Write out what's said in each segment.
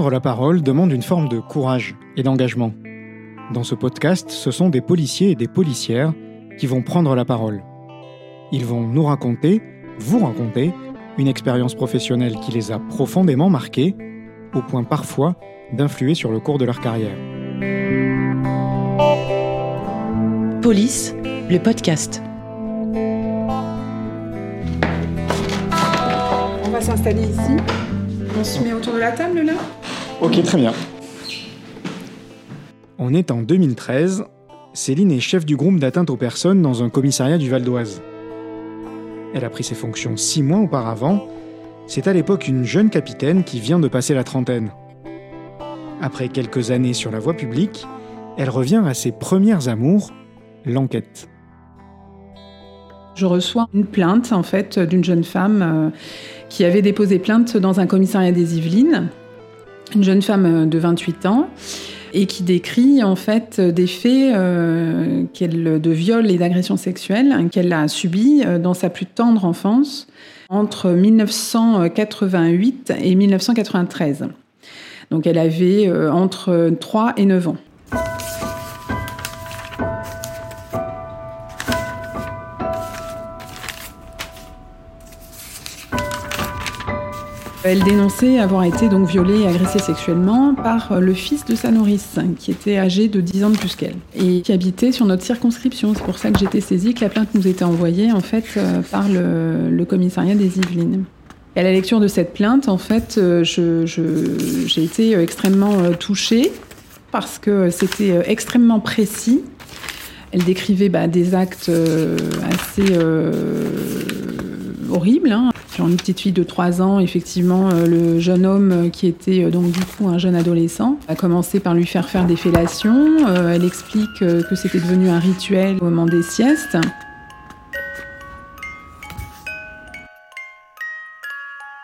Prendre la parole demande une forme de courage et d'engagement. Dans ce podcast, ce sont des policiers et des policières qui vont prendre la parole. Ils vont nous raconter, vous raconter, une expérience professionnelle qui les a profondément marqués, au point parfois d'influer sur le cours de leur carrière. Police, le podcast. On va s'installer ici. On se met autour de la table là? Ok, très bien. On est en 2013. Céline est chef du groupe d'atteinte aux personnes dans un commissariat du Val d'Oise. Elle a pris ses fonctions six mois auparavant. C'est à l'époque une jeune capitaine qui vient de passer la trentaine. Après quelques années sur la voie publique, elle revient à ses premières amours, l'enquête. Je reçois une plainte en fait d'une jeune femme euh, qui avait déposé plainte dans un commissariat des Yvelines, une jeune femme euh, de 28 ans et qui décrit en fait des faits euh, de viol et d'agression sexuelle qu'elle a subis dans sa plus tendre enfance entre 1988 et 1993. Donc elle avait entre 3 et 9 ans. Elle dénonçait avoir été donc violée et agressée sexuellement par le fils de sa nourrice, qui était âgé de 10 ans de plus qu'elle, et qui habitait sur notre circonscription. C'est pour ça que j'étais saisie, que la plainte nous était envoyée en fait euh, par le, commissariat des Yvelines. Et à la lecture de cette plainte, en fait, euh, j'ai été extrêmement euh, touchée parce que c'était extrêmement précis. Elle décrivait bah, des actes assez horribles. Hein une petite fille de 3 ans, effectivement, euh, le jeune homme euh, qui était euh, donc du coup un jeune adolescent a commencé par lui faire faire des fellations. elle explique que c'était devenu un rituel au moment des siestes.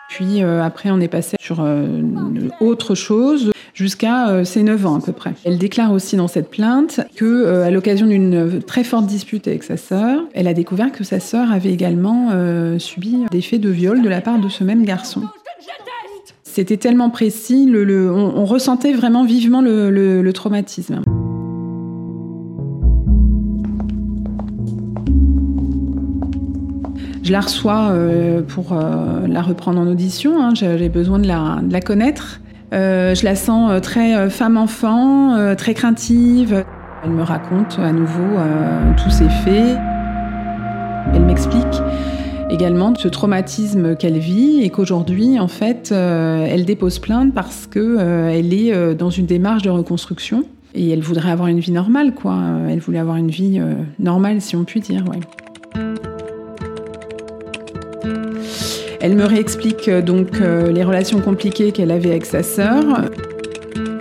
Puis après, on est passé sur autre chose jusqu'à euh, ses 9 ans à peu près. Elle déclare aussi dans cette plainte que euh, à l'occasion d'une très forte dispute avec sa sœur, elle a découvert que sa sœur avait également euh, subi des faits de viol de la part de ce même garçon. C'était tellement précis, on, ressentait vraiment vivement le, traumatisme. Je la reçois pour la reprendre en audition. Hein. J'avais besoin de la connaître. Euh, je la sens euh, très euh, femme-enfant, très craintive. Elle me raconte à nouveau tous ses faits. Elle m'explique également ce traumatisme qu'elle vit et qu'aujourd'hui, en fait, elle dépose plainte parce qu'elle est dans une démarche de reconstruction et elle voudrait avoir une vie normale, quoi. Elle voulait avoir une vie normale, si on peut dire, ouais. Elle me réexplique euh, donc euh, les relations compliquées qu'elle avait avec sa sœur.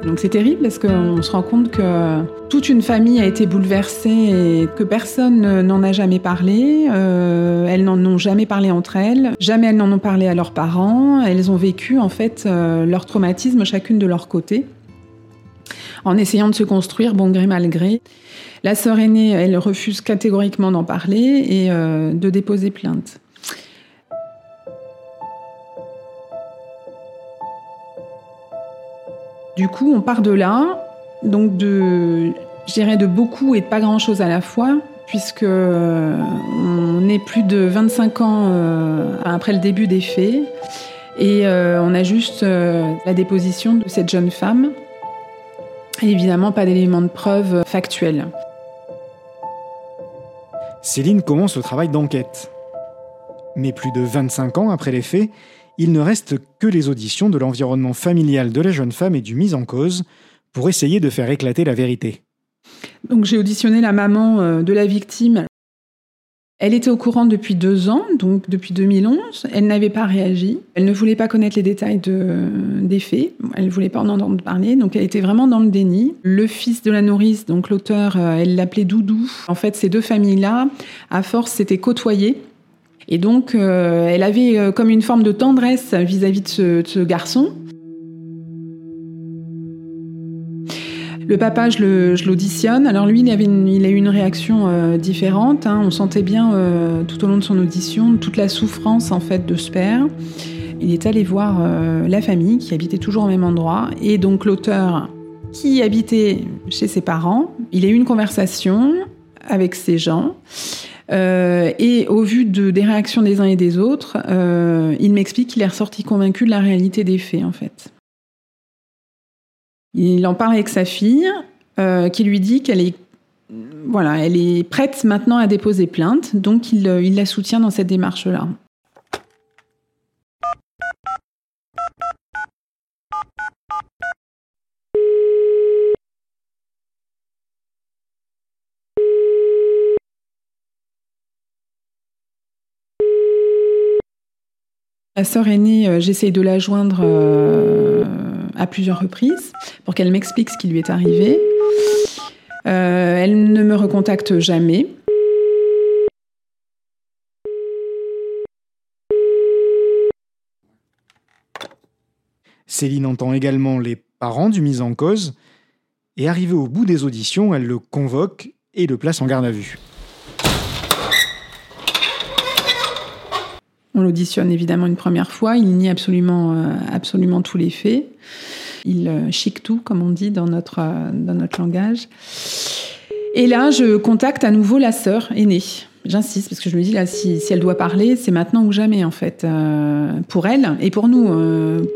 Donc c'est terrible parce qu'on se rend compte que toute une famille a été bouleversée et que personne n'en a jamais parlé. Euh, elles n'en ont jamais parlé entre elles. Jamais elles n'en ont parlé à leurs parents. Elles ont vécu en fait leur traumatisme chacune de leur côté en essayant de se construire bon gré mal gré. La sœur aînée, elle refuse catégoriquement d'en parler et de déposer plainte. Du coup, on part de là, donc de, je de beaucoup et de pas grand-chose à la fois, puisque euh, on est plus de 25 ans euh, après le début des faits, et euh, on a juste la déposition de cette jeune femme, et évidemment pas d'éléments de preuve factuels. Céline commence le travail d'enquête. Mais plus de 25 ans après les faits, il ne reste que les auditions de l'environnement familial de la jeune femme et du mise en cause pour essayer de faire éclater la vérité. Donc j'ai auditionné la maman euh, de la victime. Elle était au courant depuis deux ans, donc depuis 2011. Elle n'avait pas réagi. Elle ne voulait pas connaître les détails des faits. Elle ne voulait pas en entendre parler, donc elle était vraiment dans le déni. Le fils de la nourrice, donc l'auteur, euh, elle l'appelait Doudou. En fait, ces deux familles-là, à force, s'étaient côtoyées. Et donc, euh, elle avait euh, comme une forme de tendresse vis-à-vis de, ce, garçon. Le papa, je l'auditionne. Alors lui, il, a eu une réaction euh, différente. Hein. On sentait bien tout au long de son audition toute la souffrance en fait de ce père. Il est allé voir la famille qui habitait toujours au même endroit et donc l'auteur qui habitait chez ses parents. Il a eu une conversation avec ces gens. Euh, et au vu de, des réactions des uns et des autres, euh, il m'explique qu'il est ressorti convaincu de la réalité des faits, en fait. Il en parle avec sa fille, euh, qui lui dit qu'elle est, voilà, elle est prête maintenant à déposer plainte, donc il, il la soutient dans cette démarche-là. La sœur aînée, euh, j'essaye de la joindre euh, à plusieurs reprises pour qu'elle m'explique ce qui lui est arrivé. Euh, elle ne me recontacte jamais. Céline entend également les parents du mis en cause et arrivée au bout des auditions, elle le convoque et le place en garde à vue. On l'auditionne évidemment une première fois, il nie absolument, euh, tous les faits. Il euh, chic tout, comme on dit dans notre, euh, dans notre langage. Et là, je contacte à nouveau la sœur aînée. J'insiste parce que je me dis là, si, si elle doit parler, c'est maintenant ou jamais en fait, pour elle et pour nous,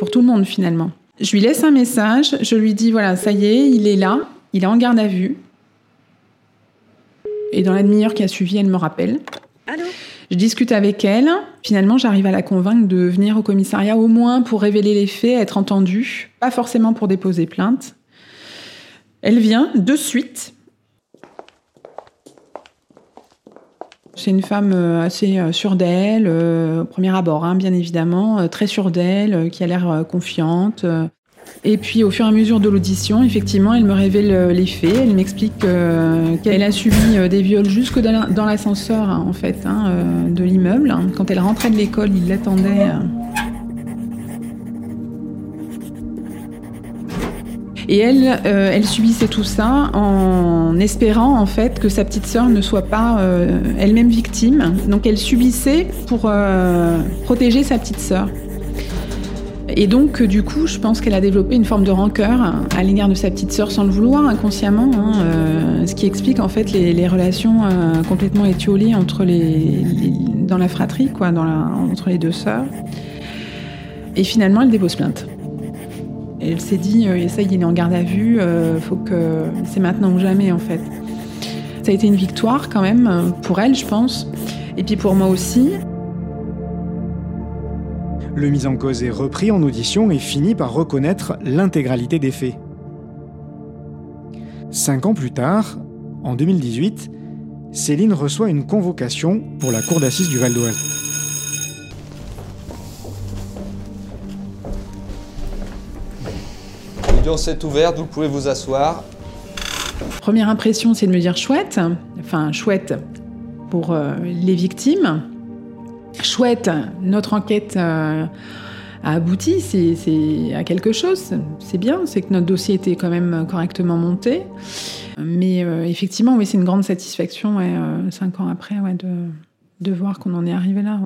pour tout le monde finalement. Je lui laisse un message, je lui dis voilà, ça y est, il est là, il est en garde à vue. Et dans la demi-heure qui a suivi, elle me rappelle. Allô? Je discute avec elle. Finalement, j'arrive à la convaincre de venir au commissariat au moins pour révéler les faits, être entendue, pas forcément pour déposer plainte. Elle vient de suite. C'est une femme euh, assez euh, sûre d'elle, euh, au premier abord, hein, bien évidemment, très sûre d'elle, qui a l'air confiante. Et puis au fur et à mesure de l'audition, effectivement, elle me révèle euh, les faits. Elle m'explique euh, qu'elle a subi euh, des viols jusque dans l'ascenseur, hein, en fait, hein, de l'immeuble. Quand elle rentrait de l'école, il l'attendait. Et elle, elle subissait tout ça en espérant en fait que sa petite sœur ne soit pas elle-même victime. Donc elle subissait pour protéger sa petite sœur. Et donc, du coup, je pense qu'elle a développé une forme de rancœur à l'égard de sa petite sœur sans le vouloir, inconsciemment, hein, euh, ce qui explique en fait les, relations euh, complètement étiolées entre les, dans la fratrie, quoi, entre les deux sœurs. Et finalement, elle dépose plainte. elle s'est dit, euh, ça, il est en garde à vue, faut que c'est maintenant ou jamais, en fait. Ça a été une victoire quand même pour elle, je pense, et puis pour moi aussi. Le mis en cause est repris en audition et finit par reconnaître l'intégralité des faits. Cinq ans plus tard, en 2018, Céline reçoit une convocation pour la cour d'assises du Val d'Oise. L'audience est ouverte, vous pouvez vous asseoir. Première impression, c'est de me dire chouette, enfin chouette pour euh, les victimes, notre enquête euh, a abouti, c'est à quelque chose. C'est bien, c'est que notre dossier était quand même correctement monté. Mais euh, effectivement, oui, c'est une grande satisfaction, euh, cinq ans après, de, voir qu'on en est arrivé là.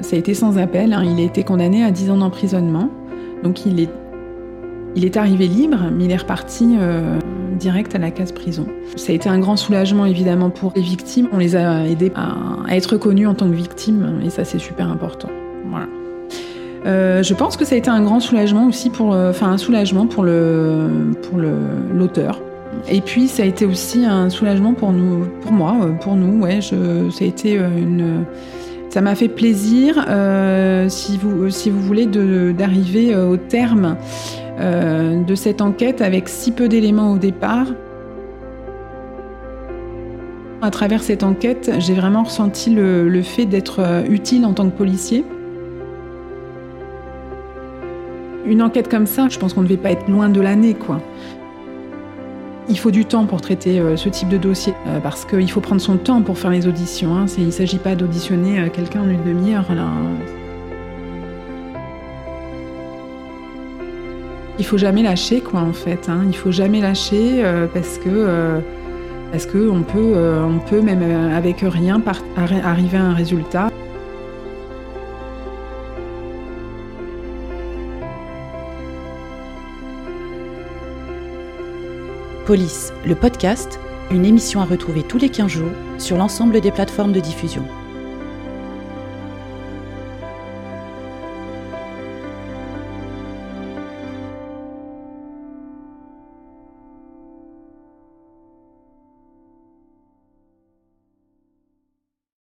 Ça a été sans appel, hein. il a été condamné à 10 ans d'emprisonnement. Donc il est arrivé libre, mais il est reparti direct à la case prison. Ça a été un grand soulagement évidemment pour les victimes. On les a aidés à, être reconnus en tant que victimes, et ça c'est super important. Euh, je pense que ça a été un grand soulagement aussi pour, euh, enfin un soulagement pour le pour l'auteur. Et puis ça a été aussi un soulagement pour nous, pour moi, pour nous. Ouais, ça a été une ça m'a fait plaisir, si, vous, si vous voulez, d'arriver au terme euh, de cette enquête avec si peu d'éléments au départ. À travers cette enquête, j'ai vraiment ressenti le, fait d'être euh, utile en tant que policier. Une enquête comme ça, je pense qu'on ne devait pas être loin de l'année, quoi. Il faut du temps pour traiter euh, ce type de dossier, parce qu'il faut prendre son temps pour faire les auditions. Hein. Il ne s'agit pas d'auditionner quelqu'un en une demi-heure. Il faut jamais lâcher, quoi, en fait. Hein. Il faut jamais lâcher euh, parce que euh, Est-ce qu'on peut, euh, on peut, même avec rien, arriver à un résultat Police, le podcast, une émission à retrouver tous les 15 jours sur l'ensemble des plateformes de diffusion.